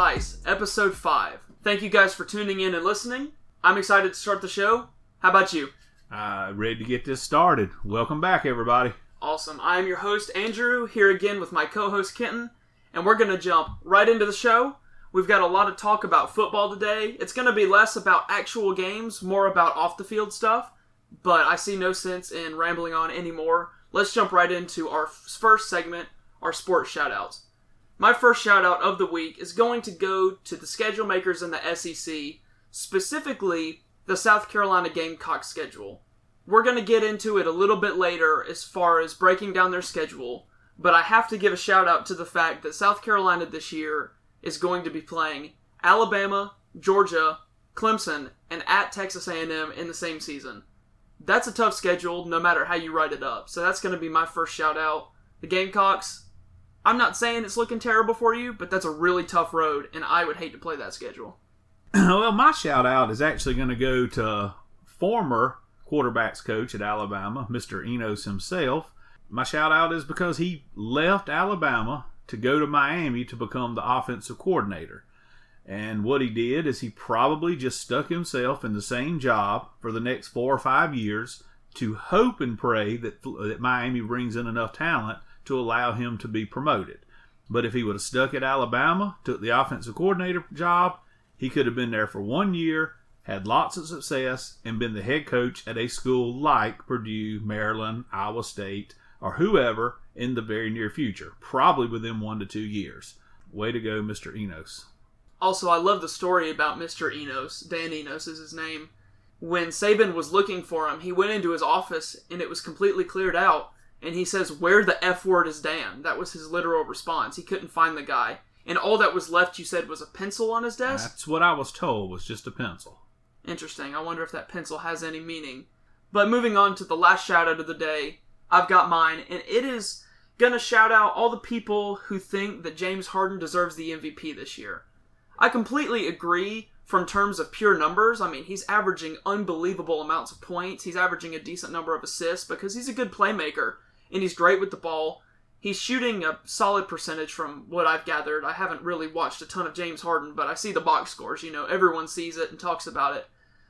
Episode 5. Thank you guys for tuning in and listening. I'm excited to start the show. How about you? Uh, ready to get this started. Welcome back, everybody. Awesome. I am your host, Andrew, here again with my co host, Kenton, and we're going to jump right into the show. We've got a lot of talk about football today. It's going to be less about actual games, more about off the field stuff, but I see no sense in rambling on anymore. Let's jump right into our first segment, our sports shoutouts. My first shout out of the week is going to go to the schedule makers in the SEC, specifically the South Carolina Gamecock schedule. We're going to get into it a little bit later as far as breaking down their schedule, but I have to give a shout out to the fact that South Carolina this year is going to be playing Alabama, Georgia, Clemson, and at Texas A&M in the same season. That's a tough schedule no matter how you write it up. So that's going to be my first shout out. The Gamecocks, I'm not saying it's looking terrible for you, but that's a really tough road, and I would hate to play that schedule. well, my shout out is actually going to go to former quarterbacks coach at Alabama, Mr. Enos himself. My shout out is because he left Alabama to go to Miami to become the offensive coordinator. And what he did is he probably just stuck himself in the same job for the next four or five years to hope and pray that, that Miami brings in enough talent to allow him to be promoted. But if he would have stuck at Alabama, took the offensive coordinator job, he could have been there for one year, had lots of success, and been the head coach at a school like Purdue, Maryland, Iowa State, or whoever in the very near future, probably within one to two years. Way to go, Mr. Enos. Also, I love the story about Mr. Enos. Dan Enos is his name. When Saban was looking for him, he went into his office and it was completely cleared out and he says, Where the F word is Dan? That was his literal response. He couldn't find the guy. And all that was left, you said, was a pencil on his desk? That's what I was told, was just a pencil. Interesting. I wonder if that pencil has any meaning. But moving on to the last shout out of the day, I've got mine, and it is gonna shout out all the people who think that James Harden deserves the MVP this year. I completely agree from terms of pure numbers. I mean, he's averaging unbelievable amounts of points. He's averaging a decent number of assists because he's a good playmaker and he's great with the ball. He's shooting a solid percentage from what I've gathered. I haven't really watched a ton of James Harden, but I see the box scores. You know, everyone sees it and talks about it.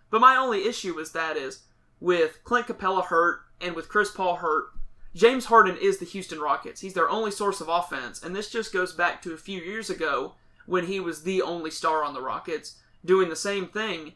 But my only issue with that is with Clint Capela hurt and with Chris Paul hurt, James Harden is the Houston Rockets. He's their only source of offense, and this just goes back to a few years ago when he was the only star on the Rockets doing the same thing.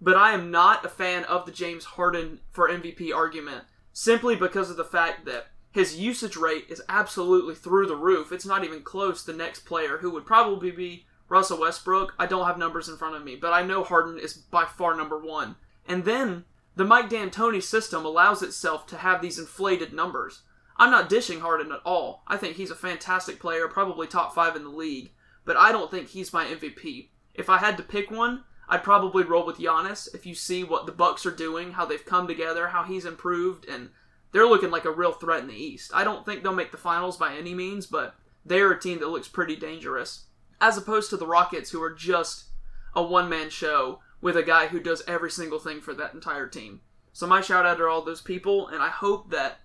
But I am not a fan of the James Harden for MVP argument simply because of the fact that his usage rate is absolutely through the roof. It's not even close. To the next player, who would probably be Russell Westbrook, I don't have numbers in front of me, but I know Harden is by far number one. And then the Mike D'Antoni system allows itself to have these inflated numbers. I'm not dishing Harden at all. I think he's a fantastic player, probably top five in the league, but I don't think he's my MVP. If I had to pick one, I'd probably roll with Giannis. If you see what the Bucks are doing, how they've come together, how he's improved, and they're looking like a real threat in the East. I don't think they'll make the finals by any means, but they're a team that looks pretty dangerous. As opposed to the Rockets, who are just a one man show with a guy who does every single thing for that entire team. So my shout out to all those people, and I hope that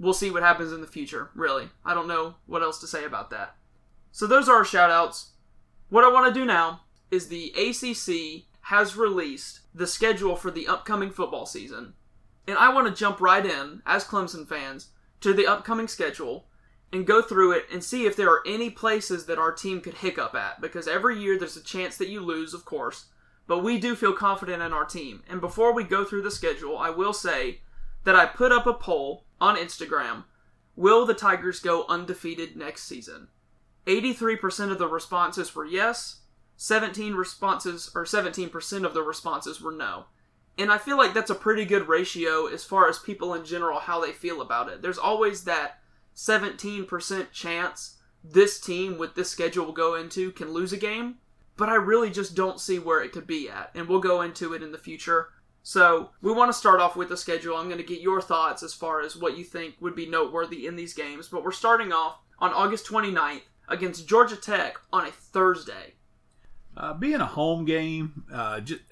we'll see what happens in the future, really. I don't know what else to say about that. So those are our shout outs. What I want to do now is the ACC has released the schedule for the upcoming football season. And I want to jump right in, as Clemson fans, to the upcoming schedule and go through it and see if there are any places that our team could hiccup at. Because every year there's a chance that you lose, of course, but we do feel confident in our team. And before we go through the schedule, I will say that I put up a poll on Instagram Will the Tigers go undefeated next season? 83% of the responses were yes, 17 responses or 17% of the responses were no. And I feel like that's a pretty good ratio as far as people in general how they feel about it. There's always that 17% chance this team with this schedule will go into can lose a game, but I really just don't see where it could be at. And we'll go into it in the future. So, we want to start off with the schedule. I'm going to get your thoughts as far as what you think would be noteworthy in these games, but we're starting off on August 29th against Georgia Tech on a Thursday. Uh, being a home game, uh, just,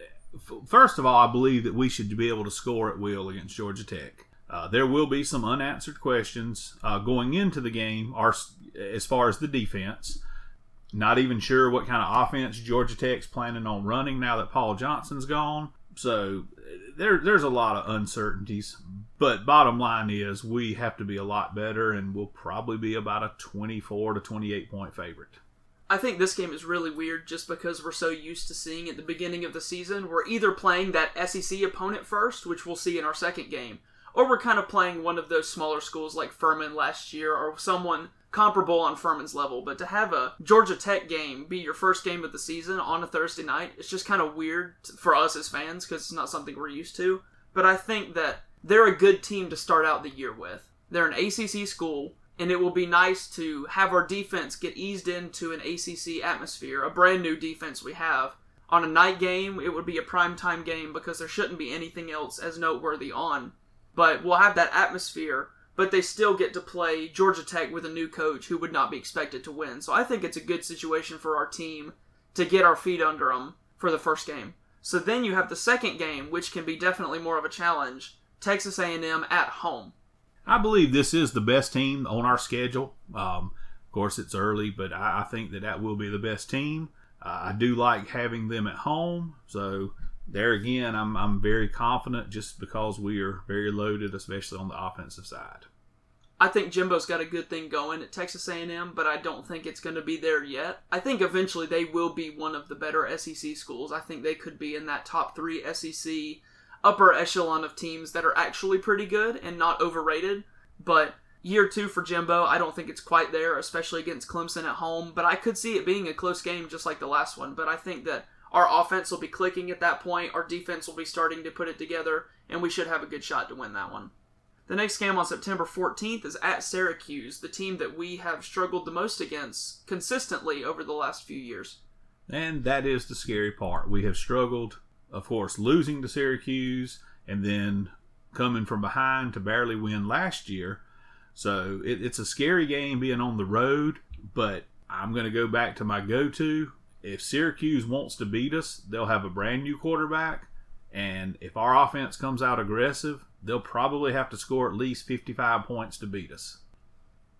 first of all, I believe that we should be able to score at will against Georgia Tech. Uh, there will be some unanswered questions uh, going into the game, our, as far as the defense. Not even sure what kind of offense Georgia Tech's planning on running now that Paul Johnson's gone. So there, there's a lot of uncertainties. But bottom line is we have to be a lot better, and we'll probably be about a 24 to 28 point favorite. I think this game is really weird just because we're so used to seeing at the beginning of the season, we're either playing that SEC opponent first, which we'll see in our second game, or we're kind of playing one of those smaller schools like Furman last year or someone comparable on Furman's level. But to have a Georgia Tech game be your first game of the season on a Thursday night, it's just kind of weird for us as fans because it's not something we're used to. But I think that they're a good team to start out the year with. They're an ACC school and it will be nice to have our defense get eased into an ACC atmosphere, a brand new defense we have. On a night game, it would be a prime time game because there shouldn't be anything else as noteworthy on. But we'll have that atmosphere, but they still get to play Georgia Tech with a new coach who would not be expected to win. So I think it's a good situation for our team to get our feet under them for the first game. So then you have the second game, which can be definitely more of a challenge. Texas A&M at home. I believe this is the best team on our schedule. Um, of course, it's early, but I, I, think that that will be the best team. Uh, I do like having them at home, so there again, I'm I'm very confident just because we are very loaded, especially on the offensive side. I think Jimbo's got a good thing going at Texas A&M, but I don't think it's going to be there yet. I think eventually they will be one of the better SEC schools. I think they could be in that top three SEC upper echelon of teams that are actually pretty good and not overrated. But year two for Jimbo, I don't think it's quite there, especially against Clemson at home. But I could see it being a close game just like the last one. But I think that our offense will be clicking at that point, our defense will be starting to put it together, and we should have a good shot to win that one. The next game on September 14th is at Syracuse, the team that we have struggled the most against consistently over the last few years. And that is the scary part. We have struggled of course, losing to Syracuse and then coming from behind to barely win last year. So it, it's a scary game being on the road, but I'm going to go back to my go to. If Syracuse wants to beat us, they'll have a brand new quarterback. And if our offense comes out aggressive, they'll probably have to score at least 55 points to beat us.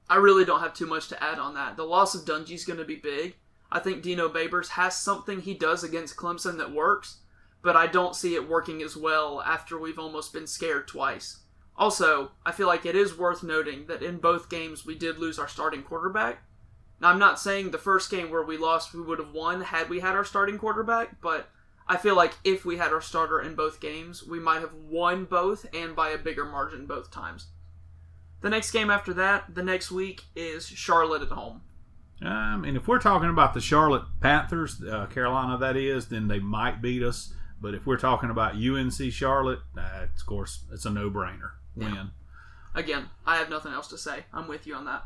I really don't have too much to add on that. The loss of Dungey is going to be big. I think Dino Babers has something he does against Clemson that works but I don't see it working as well after we've almost been scared twice. Also, I feel like it is worth noting that in both games we did lose our starting quarterback. Now, I'm not saying the first game where we lost we would have won had we had our starting quarterback, but I feel like if we had our starter in both games, we might have won both and by a bigger margin both times. The next game after that, the next week, is Charlotte at home. Um, and if we're talking about the Charlotte Panthers, uh, Carolina that is, then they might beat us. But if we're talking about UNC Charlotte, of course, it's a no-brainer win. Yeah. Again, I have nothing else to say. I'm with you on that.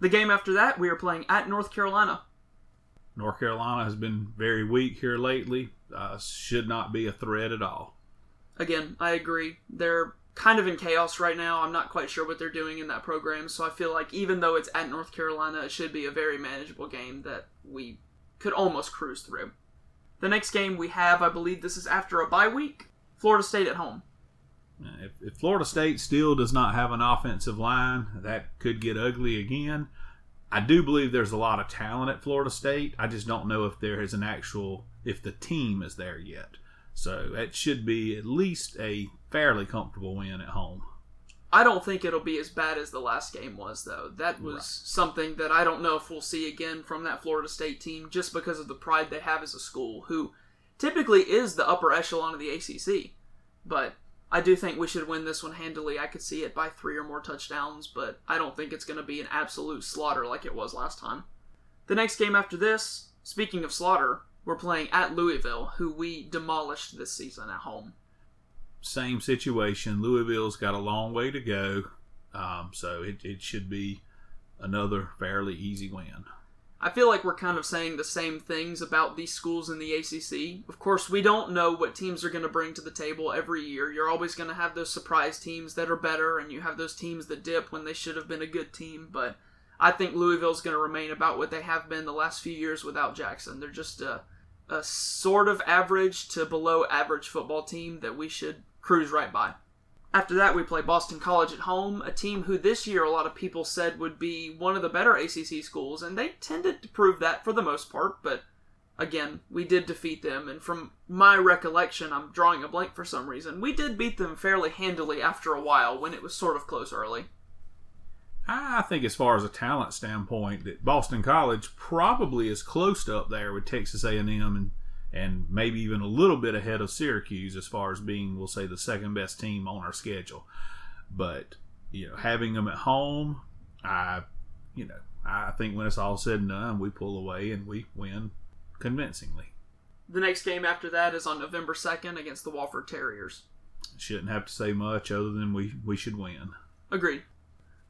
The game after that, we are playing at North Carolina. North Carolina has been very weak here lately. Uh, should not be a threat at all. Again, I agree. They're kind of in chaos right now. I'm not quite sure what they're doing in that program, so I feel like even though it's at North Carolina, it should be a very manageable game that we could almost cruise through. The next game we have, I believe this is after a bye week. Florida State at home. If, if, Florida State still does not have an offensive line, that could get ugly again. I do believe there's a lot of talent at Florida State. I just don't know if there is an actual, if the team is there yet. So it should be at least a fairly comfortable win at home. I don't think it'll be as bad as the last game was, though. That was right. something that I don't know if we'll see again from that Florida State team just because of the pride they have as a school, who typically is the upper echelon of the ACC. But I do think we should win this one handily. I could see it by three or more touchdowns, but I don't think it's going to be an absolute slaughter like it was last time. The next game after this, speaking of slaughter, we're playing at Louisville, who we demolished this season at home same situation. Louisville's got a long way to go, um, so it, it should be another fairly easy win. I feel like we're kind of saying the same things about these schools in the ACC. Of course, we don't know what teams are going to bring to the table every year. You're always going to have those surprise teams that are better, and you have those teams that dip when they should have been a good team. But I think Louisville's going to remain about what they have been the last few years without Jackson. They're just a, a sort of average to below average football team that we should cruise right by. After that, we play Boston College at home, a team who this year a lot of people said would be one of the better ACC schools, and they tended to prove that for the most part, but again, we did defeat them, and from my recollection, I'm drawing a blank for some reason, we did beat them fairly handily after a while when it was sort of close early. I think, as far as a talent standpoint, that Boston College probably is close to up there with Texas A&M and and maybe even a little bit ahead of Syracuse as far as being, we'll say, the second best team on our schedule. But you know, having them at home, I, you know, I think when it's all said and done, we pull away and we win convincingly. The next game after that is on November 2nd against the Wofford Terriers. Shouldn't have to say much other than we we should win. Agreed.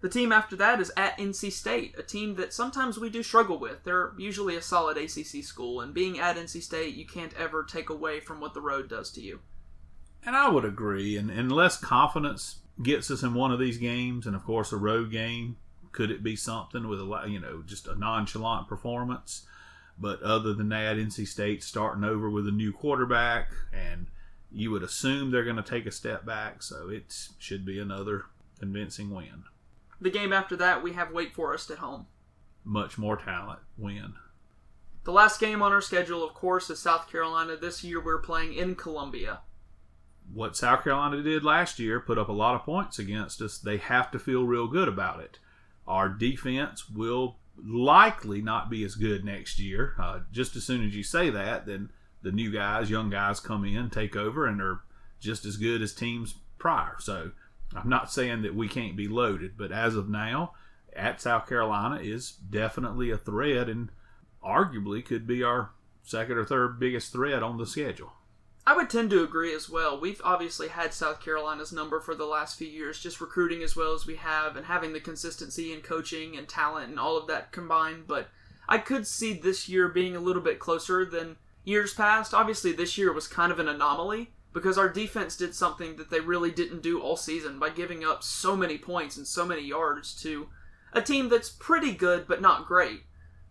The team after that is at NC State, a team that sometimes we do struggle with. They're usually a solid ACC school, and being at NC State, you can't ever take away from what the road does to you. And I would agree. And unless confidence gets us in one of these games, and of course a road game, could it be something with a you know just a nonchalant performance? But other than that, NC State starting over with a new quarterback, and you would assume they're going to take a step back. So it should be another convincing win. The game after that, we have Wake Forest at home. Much more talent. Win. The last game on our schedule, of course, is South Carolina. This year we're playing in Columbia. What South Carolina did last year, put up a lot of points against us. They have to feel real good about it. Our defense will likely not be as good next year. Uh, just as soon as you say that, then the new guys, young guys come in, take over, and are just as good as teams prior. So I'm not saying that we can't be loaded, but as of now, at South Carolina is definitely a threat and arguably could be our second or third biggest threat on the schedule. I would tend to agree as well. We've obviously had South Carolina's number for the last few years, just recruiting as well as we have and having the consistency and coaching and talent and all of that combined. But I could see this year being a little bit closer than years past. Obviously, this year was kind of an anomaly because our defense did something that they really didn't do all season by giving up so many points and so many yards to a team that's pretty good but not great.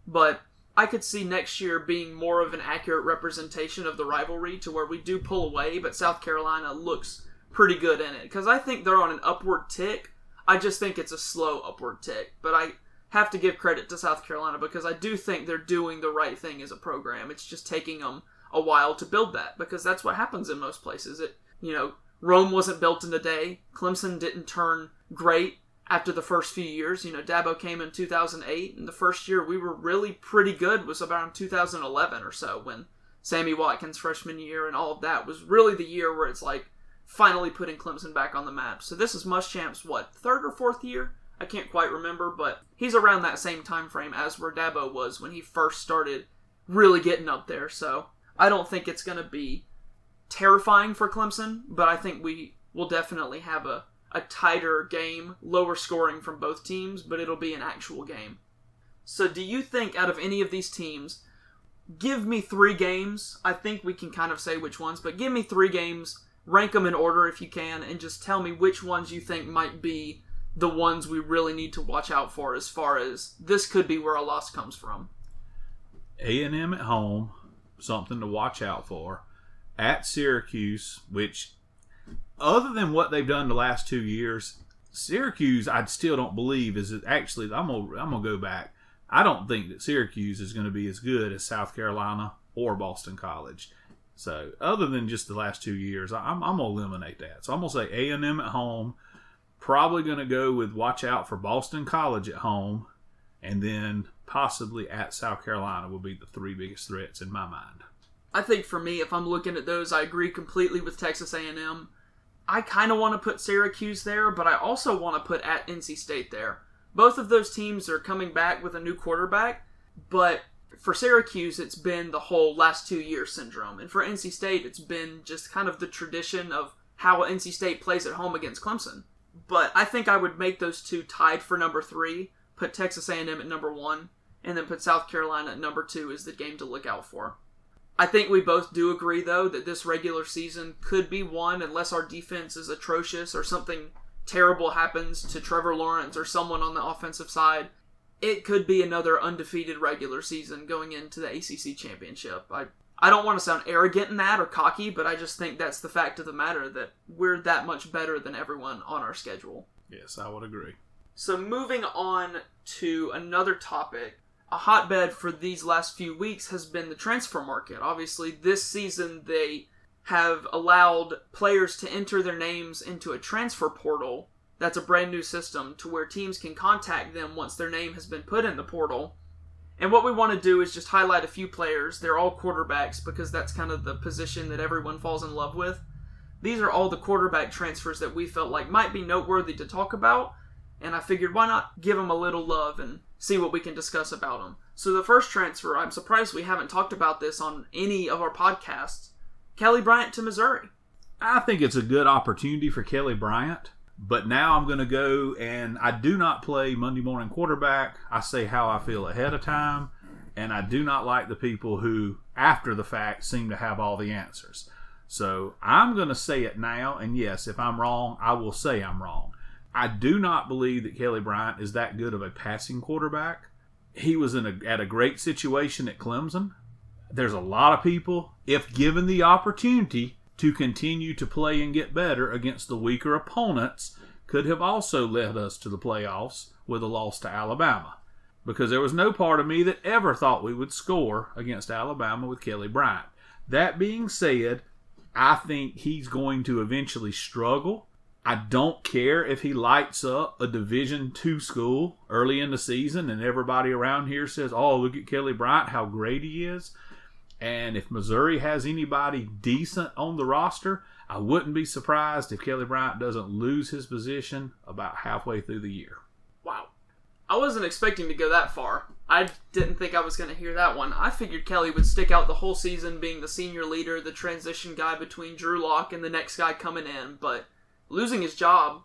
But I could see next year being more of an accurate representation of the rivalry to where we do pull away, but South Carolina looks pretty good in it because I think they're on an upward tick. I just think it's a slow upward tick, but I have to give credit to South Carolina because I do think they're doing the right thing as a program. It's just taking them a while to build that because that's what happens in most places. It, you know, Rome wasn't built in a day. Clemson didn't turn great after the first few years. You know, Dabo came in 2008, and the first year we were really pretty good was around 2011 or so when Sammy Watkins' freshman year and all of that was really the year where it's like finally putting Clemson back on the map. So this is Muschamp's what third or fourth year? I can't quite remember, but he's around that same time frame as where Dabo was when he first started really getting up there. So I don't think it's going to be terrifying for Clemson, but I think we will definitely have a, a tighter game, lower scoring from both teams, but it'll be an actual game. So, do you think out of any of these teams, give me three games? I think we can kind of say which ones, but give me three games, rank them in order if you can, and just tell me which ones you think might be the ones we really need to watch out for as far as this could be where a loss comes from. A&M at home, something to watch out for. At Syracuse, which, other than what they've done the last two years, Syracuse, I still don't believe is actually. I'm gonna I'm gonna go back. I don't think that Syracuse is going to be as good as South Carolina or Boston College. So, other than just the last two years, I'm, I'm gonna eliminate that. So I'm gonna say A and M at home. Probably gonna go with watch out for Boston College at home, and then possibly at South Carolina will be the three biggest threats in my mind. I think for me, if I'm looking at those, I agree completely with Texas A&M. I kind of want to put Syracuse there, but I also want to put at NC State there. Both of those teams are coming back with a new quarterback, but for Syracuse, it's been the whole last two years syndrome, and for NC State, it's been just kind of the tradition of how NC State plays at home against Clemson. But I think I would make those two tied for number three, put Texas A&M at number one, and then put South Carolina at number two is the game to look out for. I think we both do agree, though, that this regular season could be won unless our defense is atrocious or something terrible happens to Trevor Lawrence or someone on the offensive side. It could be another undefeated regular season going into the ACC championship. I I don't want to sound arrogant in that or cocky, but I just think that's the fact of the matter that we're that much better than everyone on our schedule. Yes, I would agree. So, moving on to another topic, a hotbed for these last few weeks has been the transfer market. Obviously, this season they have allowed players to enter their names into a transfer portal. That's a brand new system to where teams can contact them once their name has been put in the portal. And what we want to do is just highlight a few players. They're all quarterbacks because that's kind of the position that everyone falls in love with. These are all the quarterback transfers that we felt like might be noteworthy to talk about, and I figured why not give them a little love and see what we can discuss about them. So the first transfer, I'm surprised we haven't talked about this on any of our podcasts. Kelly Bryant to Missouri. I think it's a good opportunity for Kelly Bryant. But now I'm going to go and I do not play Monday morning quarterback. I say how I feel ahead of time. And I do not like the people who, after the fact, seem to have all the answers. So I'm going to say it now. And yes, if I'm wrong, I will say I'm wrong. I do not believe that Kelly Bryant is that good of a passing quarterback. He was in a, at a great situation at Clemson. There's a lot of people, if given the opportunity, to continue to play and get better against the weaker opponents could have also led us to the playoffs with a loss to Alabama. Because there was no part of me that ever thought we would score against Alabama with Kelly Bryant. That being said, I think he's going to eventually struggle. I don't care if he lights up a Division two school early in the season and everybody around here says, "Oh, look at Kelly Bryant, how great he is." And if Missouri has anybody decent on the roster, I wouldn't be surprised if Kelly Bryant doesn't lose his position about halfway through the year. Wow. I wasn't expecting to go that far. I didn't think I was going to hear that one. I figured Kelly would stick out the whole season being the senior leader, the transition guy between Drew Lock and the next guy coming in, but losing his job,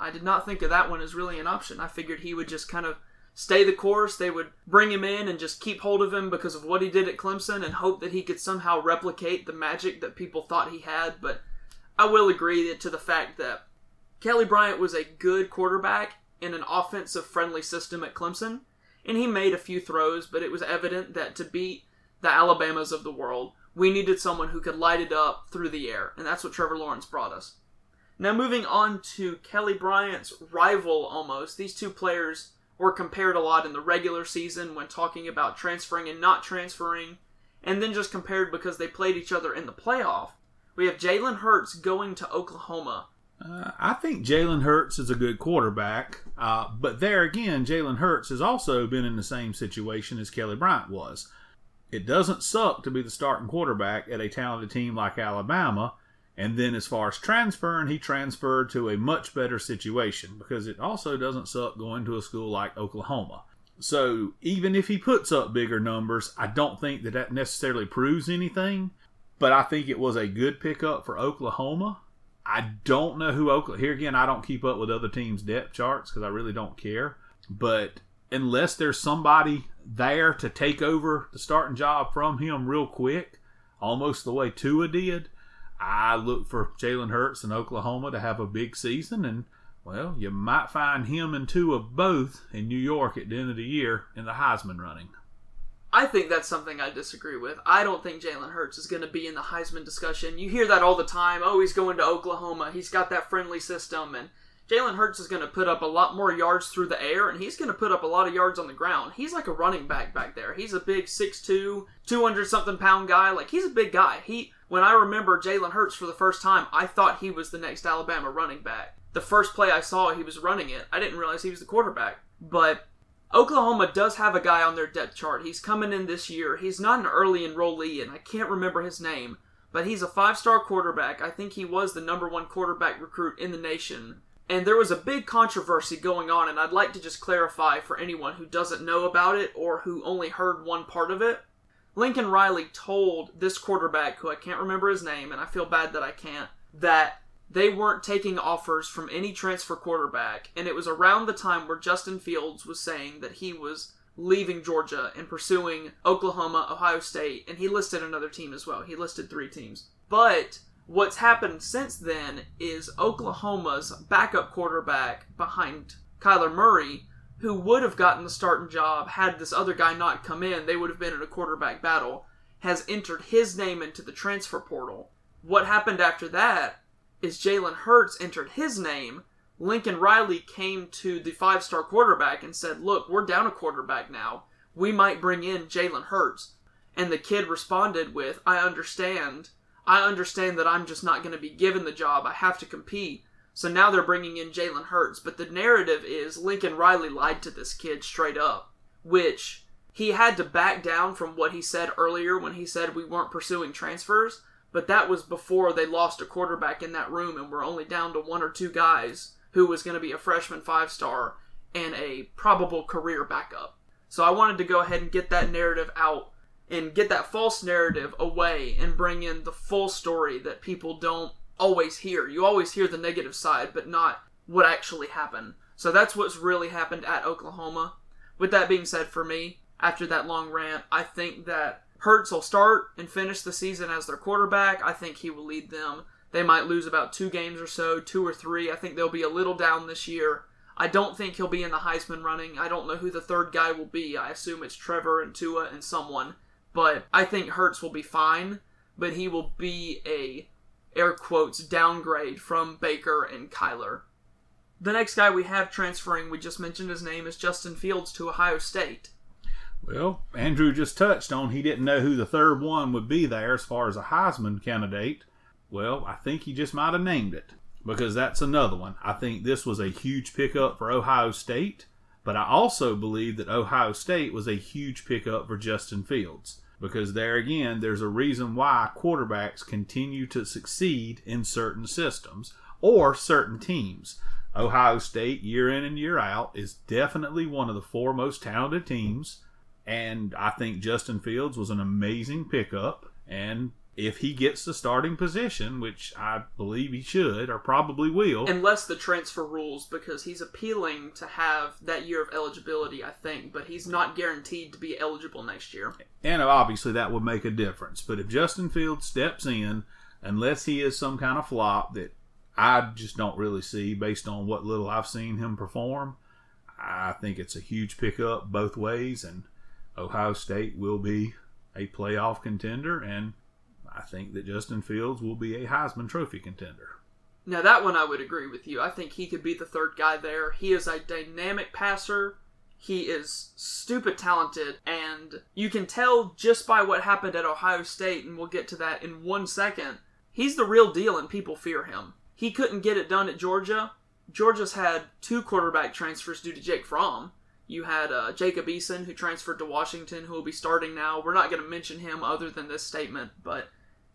I did not think of that one as really an option. I figured he would just kind of stay the course. They would bring him in and just keep hold of him because of what he did at Clemson and hope that he could somehow replicate the magic that people thought he had. But I will agree to the fact that Kelly Bryant was a good quarterback in an offensive friendly system at Clemson, and he made a few throws, but it was evident that to beat the Alabamas of the world, we needed someone who could light it up through the air, and that's what Trevor Lawrence brought us. Now, moving on to Kelly Bryant's rival almost, these two players were compared a lot in the regular season when talking about transferring and not transferring, and then just compared because they played each other in the playoff. We have Jalen Hurts going to Oklahoma. Uh, I think Jalen Hurts is a good quarterback, uh, but there again, Jalen Hurts has also been in the same situation as Kelly Bryant was. It doesn't suck to be the starting quarterback at a talented team like Alabama and then as far as transferring, he transferred to a much better situation because it also doesn't suck going to a school like Oklahoma. So even if he puts up bigger numbers, I don't think that that necessarily proves anything. But I think it was a good pickup for Oklahoma. I don't know who Oklahoma. Here again, I don't keep up with other teams' depth charts because I really don't care. But unless there's somebody there to take over the starting job from him real quick, almost the way Tua did, I look for Jalen Hurts in Oklahoma to have a big season, and well, you might find him and two of both in New York at the end of the year in the Heisman running. I think that's something I disagree with. I don't think Jalen Hurts is going to be in the Heisman discussion. You hear that all the time. Oh, he's going to Oklahoma. He's got that friendly system, and Jalen Hurts is going to put up a lot more yards through the air, and he's going to put up a lot of yards on the ground. He's like a running back back there. He's a big 6'2", 200 something pound guy. Like he's a big guy. He when I remember Jalen Hurts for the first time, I thought he was the next Alabama running back. The first play I saw, he was running it. I didn't realize he was the quarterback. But Oklahoma does have a guy on their depth chart. He's coming in this year. He's not an early enrollee, and I can't remember his name, but he's a five star quarterback. I think he was the number one quarterback recruit in the nation. And there was a big controversy going on, and I'd like to just clarify for anyone who doesn't know about it or who only heard one part of it. Lincoln Riley told this quarterback, who I can't remember his name, and I feel bad that I can't, that they weren't taking offers from any transfer quarterback, and it was around the time where Justin Fields was saying that he was leaving Georgia and pursuing Oklahoma, Ohio State, and he listed another team as well. He listed three teams. But what's happened since then is Oklahoma's backup quarterback behind Kyler Murray who would have gotten the starting job had this other guy not come in. They would have been in a quarterback battle. has entered his name into the transfer portal. What happened after that is Jalen Hurts entered his name. Lincoln Riley came to the five star quarterback and said, Look, we're down a quarterback now. We might bring in Jalen Hurts. And the kid responded with, I understand. I understand that I'm just not going to be given the job. I have to compete. So now they're bringing in Jalen Hurts. But the narrative is Lincoln Riley lied to this kid straight up, which he had to back down from what he said earlier when he said we weren't pursuing transfers. But that was before they lost a quarterback in that room and were only down to one or two guys who was going to be a freshman five star and a probable career backup. So I wanted to go ahead and get that narrative out and get that false narrative away and bring in the full story that people don't always hear. You always hear the negative side, but not what actually happened. So that's what's really happened at Oklahoma. With that being said, for me, after that long rant, I think that Hurts will start and finish the season as their quarterback. I think he will lead them. They might lose about two games or so, two or three. I think they'll be a little down this year. I don't think he'll be in the Heisman running. I don't know who the third guy will be. I assume it's Trevor and Tua and someone. But I think Hurts will be fine, but he will be a air quotes downgrade from Baker and Kyler. The next guy we have transferring, we just mentioned his name, is Justin Fields to Ohio State. Well, Andrew just touched on he didn't know who the third one would be there as far as a Heisman candidate. Well, I think he just might have named it because that's another one. I think this was a huge pickup for Ohio State, but I also believe that Ohio State was a huge pickup for Justin Fields because there again, there's a reason why quarterbacks continue to succeed in certain systems or certain teams. Ohio State, year in and year out, is definitely one of the four most talented teams. And I think Justin Fields was an amazing pickup. And if he gets the starting position, which I believe he should or probably will. Unless the transfer rules, because he's appealing to have that year of eligibility, I think, but he's not guaranteed to be eligible next year. And obviously that would make a difference. But if Justin Fields steps in, unless he is some kind of flop that I just don't really see based on what little I've seen him perform, I think it's a huge pickup both ways, and Ohio State will be a playoff contender and I think that Justin Fields will be a Heisman Trophy contender. Now, that one I would agree with you. I think he could be the third guy there. He is a dynamic passer. He is stupid talented, and you can tell just by what happened at Ohio State, and we'll get to that in one second. He's the real deal, and people fear him. He couldn't get it done at Georgia. Georgia's had two quarterback transfers due to Jake Fromm. You had uh, Jacob Eason, who transferred to Washington, who will be starting now. We're not going to mention him other than this statement, but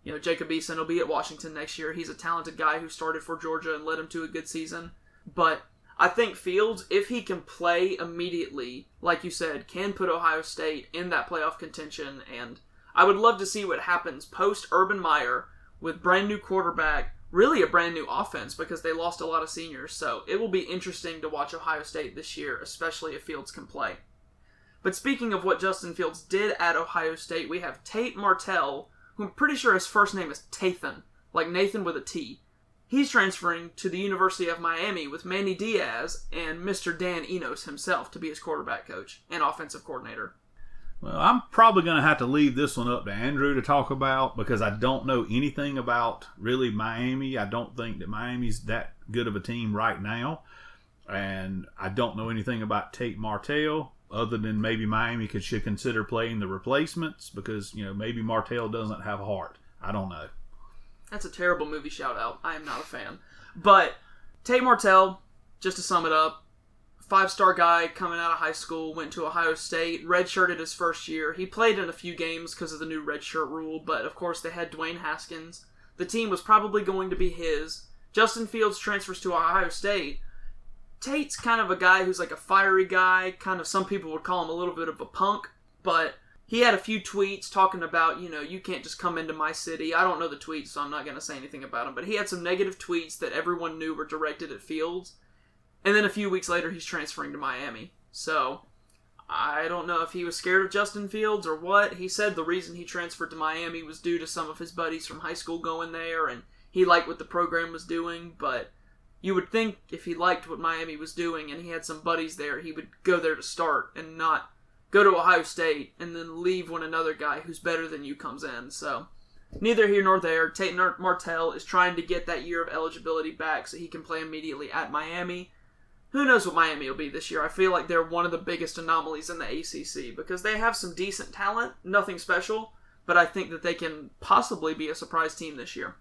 you know, Jacob Eason will be at Washington next year. He's a talented guy who started for Georgia and led him to a good season. But I think Fields, if he can play immediately, like you said, can put Ohio State in that playoff contention. And I would love to see what happens post Urban Meyer with brand new quarterback, really a brand new offense because they lost a lot of seniors. So it will be interesting to watch Ohio State this year, especially if Fields can play. But speaking of what Justin Fields did at Ohio State, we have Tate Martell who I'm pretty sure his first name is Tathan, like Nathan with a T. He's transferring to the University of Miami with Manny Diaz and Mr. Dan Enos himself to be his quarterback coach and offensive coordinator. Well, I'm probably going to have to leave this one up to Andrew to talk about because I don't know anything about really Miami. I don't think that Miami's that good of a team right now. And I don't know anything about Tate Martell other than maybe Miami could should consider playing the replacements because you know maybe Martell doesn't have heart. I don't know. That's a terrible movie shout out. I am not a fan. But Tate Martell, just to sum it up, five star guy coming out of high school, went to Ohio State, redshirted his first year. He played in a few games because of the new redshirt rule, but of course they had Dwayne Haskins. The team was probably going to be his. Justin Fields transfers to Ohio State, Tate's kind of a guy who's like a fiery guy. Kind of some people would call him a little bit of a punk, but he had a few tweets talking about, you know, you can't just come into my city. I don't know the tweets, so I'm not going to say anything about him, but he had some negative tweets that everyone knew were directed at Fields. And then a few weeks later, he's transferring to Miami. So, I don't know if he was scared of Justin Fields or what. He said the reason he transferred to Miami was due to some of his buddies from high school going there, and he liked what the program was doing, but you would think if he liked what Miami was doing and he had some buddies there, he would go there to start and not go to Ohio State and then leave when another guy who's better than you comes in. So neither here nor there. Tate Martell is trying to get that year of eligibility back so he can play immediately at Miami. Who knows what Miami will be this year? I feel like they're one of the biggest anomalies in the ACC because they have some decent talent, nothing special, but I think that they can possibly be a surprise team this year.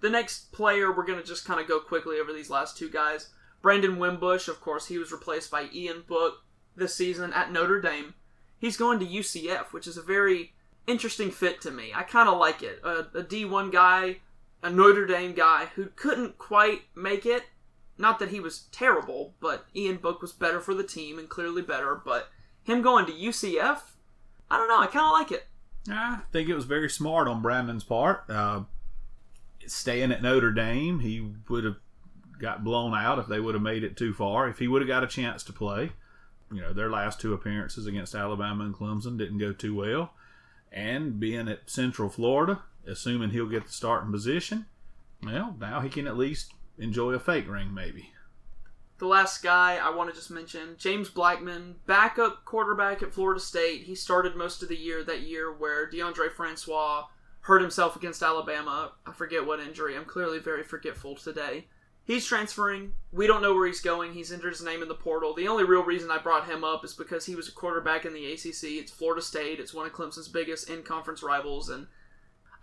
The next player, we're going to just kind of go quickly over these last two guys. Brandon Wimbush, of course, he was replaced by Ian Book this season at Notre Dame. He's going to UCF, which is a very interesting fit to me. I kind of like it. A a D1 guy, a Notre Dame guy who couldn't quite make it. Not that he was terrible, but Ian Book was better for the team and clearly better. But him going to UCF, I don't know. I kind of like it. I think it was very smart on Brandon's part. Uh, staying at Notre Dame, he would have got blown out if they would have made it too far. If he would have got a chance to play, you know, their last two appearances against Alabama and Clemson didn't go too well. And being at Central Florida, assuming he'll get the starting position, well, now he can at least enjoy a fake ring, maybe. The last guy I want to just mention, James Blackman, backup quarterback at Florida State. He started most of the year that year where Deondre Francois hurt himself against Alabama. I forget what injury. I'm clearly very forgetful today. He's transferring. We don't know where he's going. He's entered his name in the portal. The only real reason I brought him up is because he was a quarterback in the ACC. It's Florida State. It's one of Clemson's biggest in conference rivals. And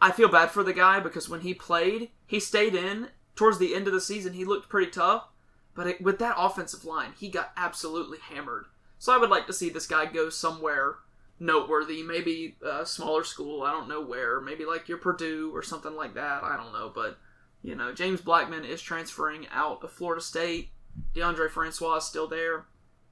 I feel bad for the guy because when he played, he stayed in. Towards the end of the season, he looked pretty tough. But it, with that offensive line, he got absolutely hammered. So I would like to see this guy go somewhere noteworthy. Maybe a smaller school. I don't know where. Maybe like your Purdue or something like that. I don't know. But you know, James Blackman is transferring out of Florida State. Deondre Francois is still there,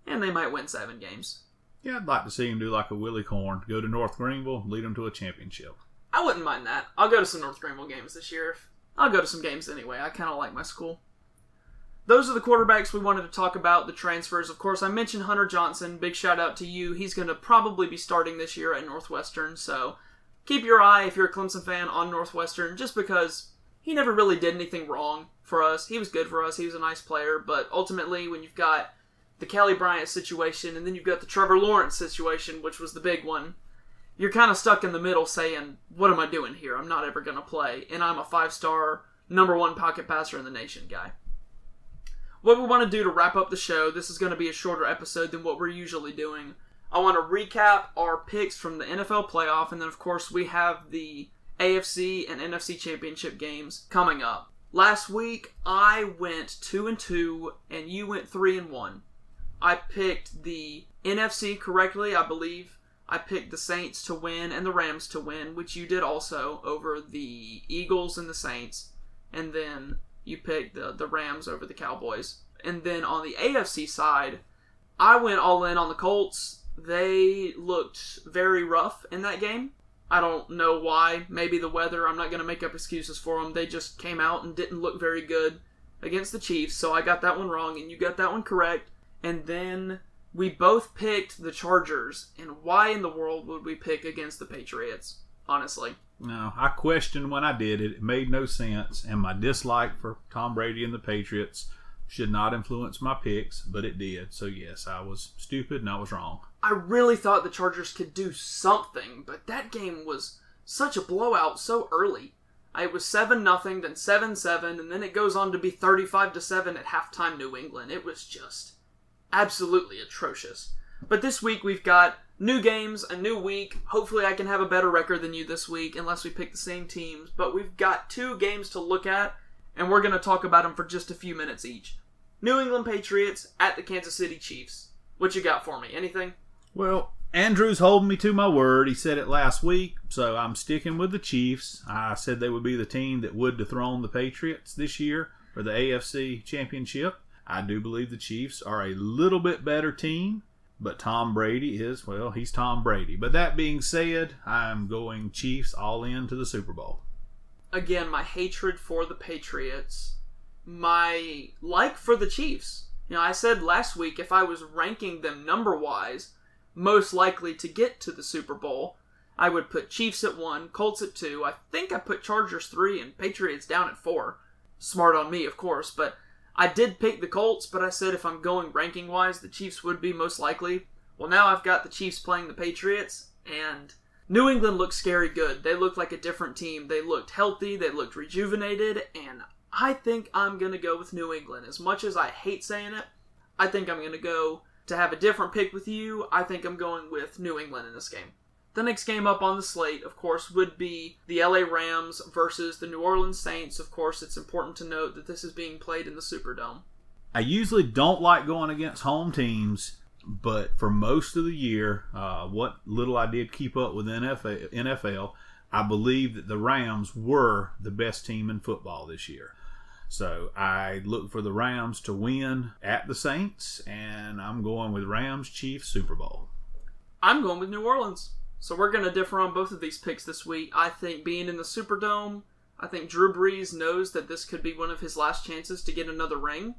and they might win seven games. Yeah, I'd like to see him do like a Willy Korn, go to North Greenville, lead them to a championship. I wouldn't mind that. I'll go to some North Greenville games this year. I'll go to some games anyway. I kind of like my school. Those are the quarterbacks we wanted to talk about, the transfers. Of course, I mentioned Hunter Johnson. Big shout out to you. He's going to probably be starting this year at Northwestern, so keep your eye, if you're a Clemson fan, on Northwestern, just because he never really did anything wrong for us. He was good for us. He was a nice player, but ultimately, when you've got the Kelly Bryant situation and then you've got the Trevor Lawrence situation, which was the big one, you're kind of stuck in the middle saying, What am I doing here? I'm not ever going to play. And I'm a five star, number one pocket passer in the nation guy. What we want to do to wrap up the show, this is going to be a shorter episode than what we're usually doing. I want to recap our picks from the NFL playoff, and then, of course, we have the AFC and NFC championship games coming up. Last week I went 2 and 2 and you went 3 and 1. I picked the NFC correctly, I believe. I picked the Saints to win and the Rams to win, which you did also over the Eagles and the Saints. And then you picked the, the Rams over the Cowboys. And then on the AFC side, I went all in on the Colts. They looked very rough in that game. I don't know why. Maybe the weather. I'm not going to make up excuses for them. They just came out and didn't look very good against the Chiefs. So I got that one wrong, and you got that one correct. And then we both picked the Chargers. And why in the world would we pick against the Patriots? Honestly. No, I questioned when I did it. It made no sense, and my dislike for Tom Brady and the Patriots should not influence my picks, but it did. So yes, I was stupid and I was wrong. I really thought the Chargers could do something, but that game was such a blowout so early. It was seven nothing, then seven seven, and then it goes on to be thirty five to seven at halftime. New England. It was just absolutely atrocious. But this week we've got new games, a new week. Hopefully, I can have a better record than you this week, unless we pick the same teams. But we've got two games to look at, and we're going to talk about them for just a few minutes each. New England Patriots at the Kansas City Chiefs. What you got for me? Anything? Well, Andrew's holding me to my word. He said it last week, so I'm sticking with the Chiefs. I said they would be the team that would dethrone the Patriots this year for the AFC Championship. I do believe the Chiefs are a little bit better team, but Tom Brady is, well, he's Tom Brady. But that being said, I'm going Chiefs all in to the Super Bowl. Again, my hatred for the Patriots, my like for the Chiefs. You know, I said last week if I was ranking them number wise, most likely to get to the Super Bowl. I would put Chiefs at one, Colts at two. I think I put Chargers three and Patriots down at four. Smart on me, of course, but I did pick the Colts, but I said if I'm going ranking wise, the Chiefs would be most likely. Well, now I've got the Chiefs playing the Patriots, and New England looks scary good. They look like a different team. They looked healthy, they looked rejuvenated, and I think I'm going to go with New England. As much as I hate saying it, I think I'm going to go to have a different pick with you. I think I'm going with New England in this game. The next game up on the slate, of course, would be the LA Rams versus the New Orleans Saints. Of course, it's important to note that this is being played in the Superdome. I usually don't like going against home teams, but for most of the year, uh, what little I did keep up with NFL, NFL, I believe that the Rams were the best team in football this year. So I look for the Rams to win at the Saints, and I'm going with Rams Chiefs Super Bowl. I'm going with New Orleans. So we're going to differ on both of these picks this week. I think being in the Superdome, I think Drew Brees knows that this could be one of his last chances to get another ring.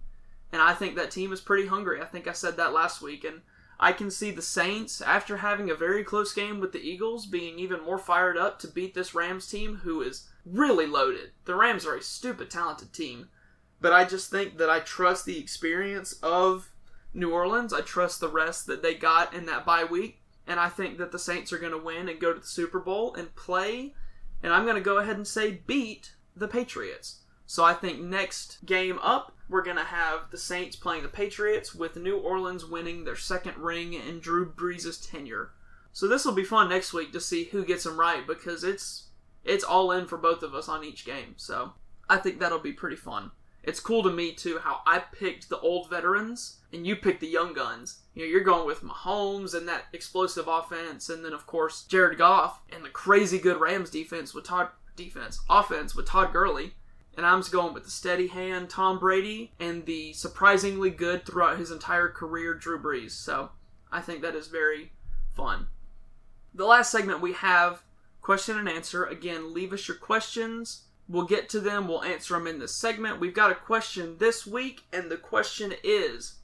And I think that team is pretty hungry. I think I said that last week. And I can see the Saints, after having a very close game with the Eagles, being even more fired up to beat this Rams team who is really loaded. The Rams are a stupid talented team. But I just think that I trust the experience of New Orleans. I trust the rest that they got in that bye week. And I think that the Saints are going to win and go to the Super Bowl and play. And I'm going to go ahead and say beat the Patriots. So I think next game up, we're going to have the Saints playing the Patriots with New Orleans winning their second ring in Drew Brees' tenure. So this will be fun next week to see who gets them right because it's it's all in for both of us on each game. So I think that'll be pretty fun. It's cool to me too how I picked the old veterans and you picked the young guns. You know, you're going with Mahomes and that explosive offense, and then of course Jared Goff and the crazy good Rams defense with Todd defense offense with Todd Gurley. And I'm just going with the steady hand Tom Brady and the surprisingly good throughout his entire career Drew Brees. So I think that is very fun. The last segment we have question and answer. Again, leave us your questions. We'll get to them. We'll answer them in this segment. We've got a question this week, and the question is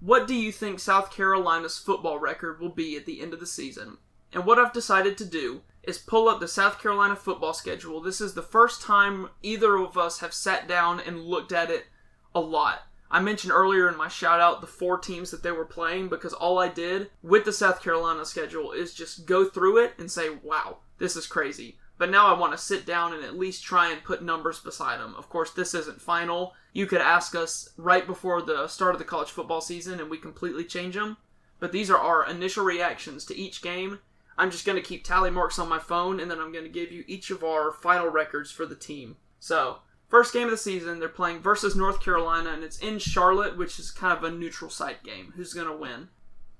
What do you think South Carolina's football record will be at the end of the season? And what I've decided to do is pull up the South Carolina football schedule. This is the first time either of us have sat down and looked at it a lot. I mentioned earlier in my shout out the four teams that they were playing because all I did with the South Carolina schedule is just go through it and say, wow, this is crazy. But now I want to sit down and at least try and put numbers beside them. Of course, this isn't final. You could ask us right before the start of the college football season and we completely change them. But these are our initial reactions to each game I'm just going to keep tally marks on my phone, and then I'm going to give you each of our final records for the team. So, first game of the season, they're playing versus North Carolina, and it's in Charlotte, which is kind of a neutral site game. Who's going to win?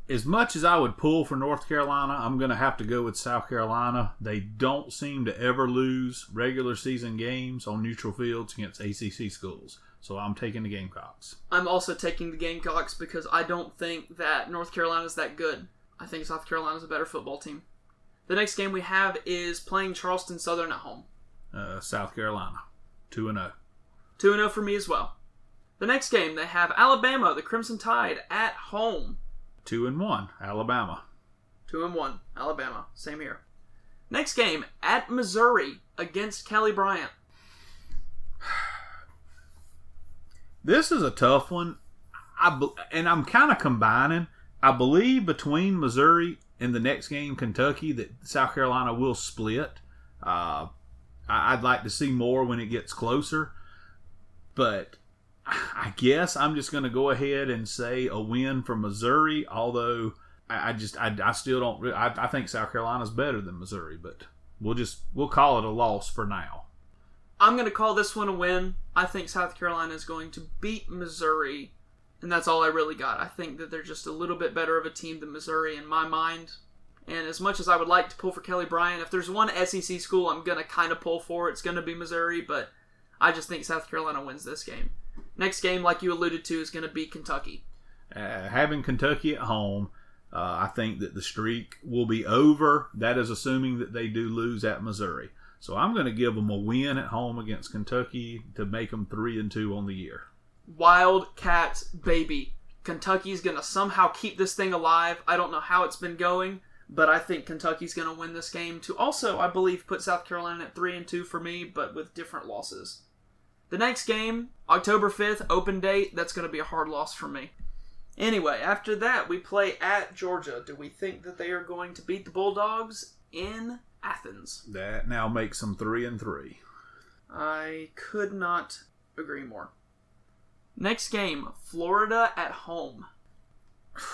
As much as I would pull for North Carolina, I'm going to have to go with South Carolina. They don't seem to ever lose regular season games on neutral fields against ACC schools. So I'm taking the Gamecocks. I'm also taking the Gamecocks because I don't think that North Carolina is that good. I think South Carolina's a better football team. The next game we have is playing Charleston Southern at home. Uh, South Carolina, two and zero. Oh. Two and zero oh for me as well. The next game they have Alabama, the Crimson Tide at home. Two and one, Alabama. Two and one, Alabama. Same here. Next game at Missouri against Kelly Bryant. This is a tough one. I and I'm kind of combining I believe between Missouri and the next game, Kentucky, that South Carolina will split. Uh, I'd like to see more when it gets closer, but I guess I'm just going to go ahead and say a win for Missouri. Although I, just I, I still don't I, I think South Carolina's better than Missouri, but we'll just we'll call it a loss for now. I'm going to call this one a win. I think South Carolina is going to beat Missouri and that's all I really got. I think that they're just a little bit better of a team than Missouri in my mind. And as much as I would like to pull for Kelly Bryant, if there's one SEC school I'm going to kind of pull for, it's going to be Missouri, but I just think South Carolina wins this game. Next game, like you alluded to, is going to be Kentucky. Uh, having Kentucky at home, uh, I think that the streak will be over. That is assuming that they do lose at Missouri. So I'm going to give them a win at home against Kentucky to make them three and two on the year. Wildcats, baby. Kentucky's going to somehow keep this thing alive. I don't know how it's been going, but I think Kentucky's going to win this game to also, I believe, put South Carolina at 3 and 2 for me, but with different losses. The next game, October 5th, open date, that's going to be a hard loss for me. Anyway, after that, we play at Georgia. Do we think that they are going to beat the Bulldogs in Athens? That now makes them three and three. I could not agree more. Next game, Florida at home.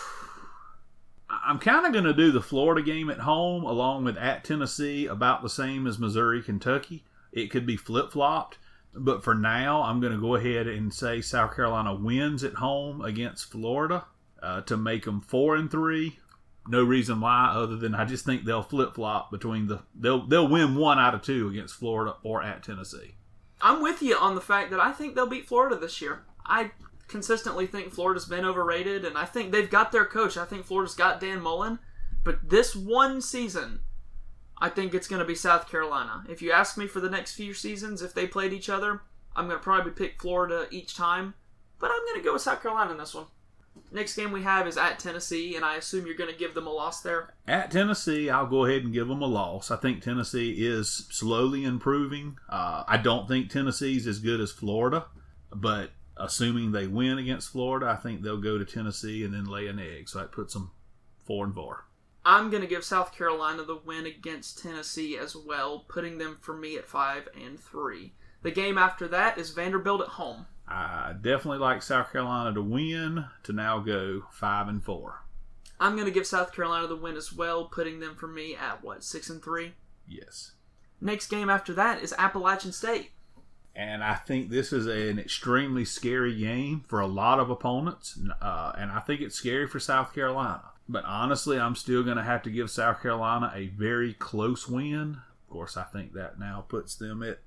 I'm kind of going to do the Florida game at home along with at Tennessee about the same as Missouri, Kentucky. It could be flip flopped, but for now, I'm going to go ahead and say South Carolina wins at home against Florida uh, to make them four and three. No reason why, other than I just think they'll flip flop between the they'll they'll win one out of two against Florida or at Tennessee. I'm with you on the fact that I think they'll beat Florida this year. I consistently think Florida's been overrated, and I think they've got their coach. I think Florida's got Dan Mullen, but this one season, I think it's going to be South Carolina. If you ask me for the next few seasons, if they played each other, I'm going to probably pick Florida each time, but I'm going to go with South Carolina in this one. Next game we have is at Tennessee, and I assume you're going to give them a loss there. At Tennessee, I'll go ahead and give them a loss. I think Tennessee is slowly improving. Uh, I don't think Tennessee's as good as Florida, but assuming they win against Florida, I think they'll go to Tennessee and then lay an egg. So that puts them four and four. I'm going to give South Carolina the win against Tennessee as well, putting them for me at five and three. The game after that is Vanderbilt at home. I definitely like South Carolina to win to now go five and four. I'm going to give South Carolina the win as well, putting them for me at what six and three. Yes. Next game after that is Appalachian State. And I think this is an extremely scary game for a lot of opponents. Uh, and I think it's scary for South Carolina. But honestly, I'm still going to have to give South Carolina a very close win. Of course, I think that now puts them at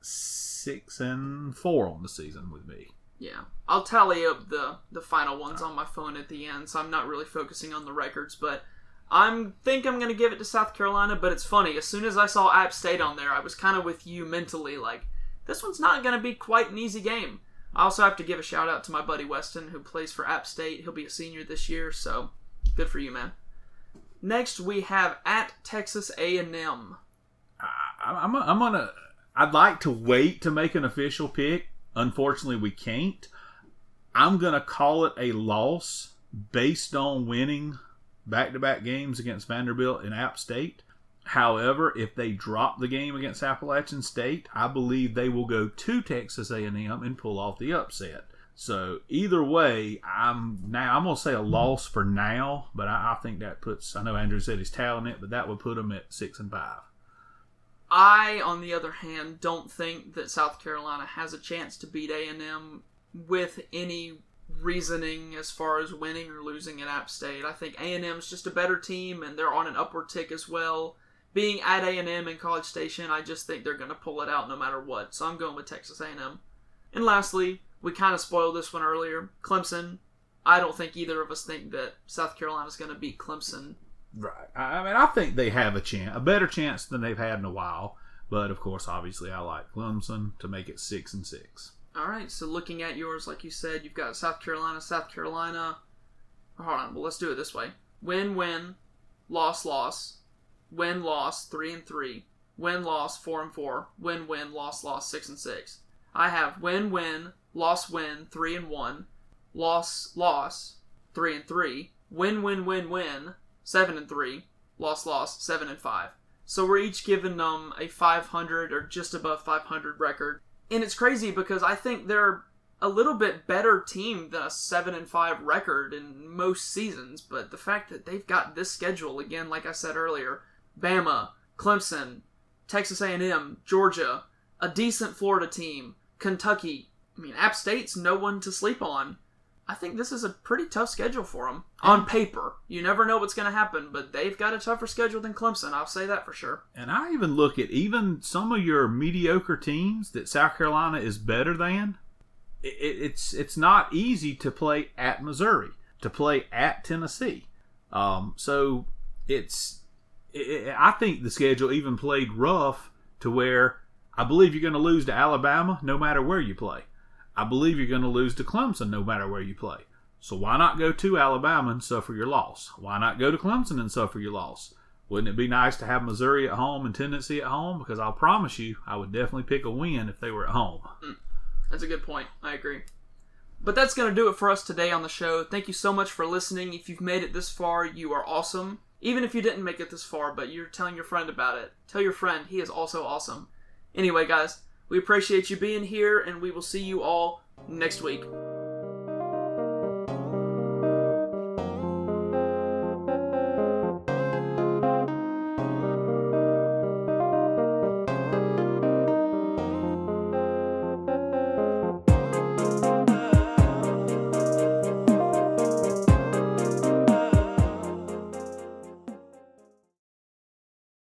six and four on the season with me. Yeah, I'll tally up the the final ones uh, on my phone at the end, so I'm not really focusing on the records. But I'm think I'm going to give it to South Carolina. But it's funny, as soon as I saw App State on there, I was kind of with you mentally, like this one's not going to be quite an easy game. I also have to give a shout out to my buddy Weston, who plays for App State. He'll be a senior this year, so good for you, man. Next, we have at Texas A&M. I, I'm, I'm gonna. I'd like to wait to make an official pick. Unfortunately, we can't. I'm gonna call it a loss based on winning back-to-back games against Vanderbilt and App State. However, if they drop the game against Appalachian State, I believe they will go to Texas A&M and pull off the upset. So either way, I'm now I'm gonna say a loss for now, but I, I think that puts. I know Andrew said he's tallying it, but that would put them at six and five. I, on the other hand, don't think that South Carolina has a chance to beat A&M with any reasoning as far as winning or losing at App State. I think A&M's just a better team, and they're on an upward tick as well. Being at A&M in College Station, I just think they're to pull it out no matter what. So I'm going with Texas A&M. And lastly, we kind of spoiled this one earlier. Clemson. I don't think either of us think that South Carolina's going to beat Clemson Right. I mean, I think they have a chance, a better chance than they've had in a while. But of course, obviously, I like Clemson to make it six and six. All right. So looking at yours, like you said, you've got South Carolina, South Carolina. Hold on. Well, let's do it this way: win, win, loss, loss, win, loss, three and three, win, loss, four and four, win, win, loss, loss, six and six. I have win, win, loss, win, three and one, loss, loss, three and three, win, win, win, win, seven and three, loss, loss, seven and five. So we're each giving them a 500 or just above 500 record, and it's crazy because I think they're a little bit better team than a seven and five record in most seasons. But the fact that they've got this schedule again, like I said earlier, Bama, Clemson, Texas A&M, Georgia, a decent Florida team, Kentucky. I mean, App State's no one to sleep on. I think this is a pretty tough schedule for them on paper. You never know what's going to happen, but they've got a tougher schedule than Clemson. I'll say that for sure. And I even look at even some of your mediocre teams that South Carolina is better than. It, it's it's not easy to play at Missouri, to play at Tennessee. Um, so it's it, I think the schedule even played rough to where I believe you're going to lose to Alabama no matter where you play. I believe you're going to lose to Clemson no matter where you play. So why not go to Alabama and suffer your loss? Why not go to Clemson and suffer your loss? Wouldn't it be nice to have Missouri at home and Tennessee at home? Because I'll promise you, I would definitely pick a win if they were at home. Hmm. That's a good point. I agree. But that's going to do it for us today on the show. Thank you so much for listening. If you've made it this far, you are awesome. Even if you didn't make it this far, but you're telling your friend about it, tell your friend he is also awesome. Anyway, guys, we appreciate you being here, and we will see you all next week.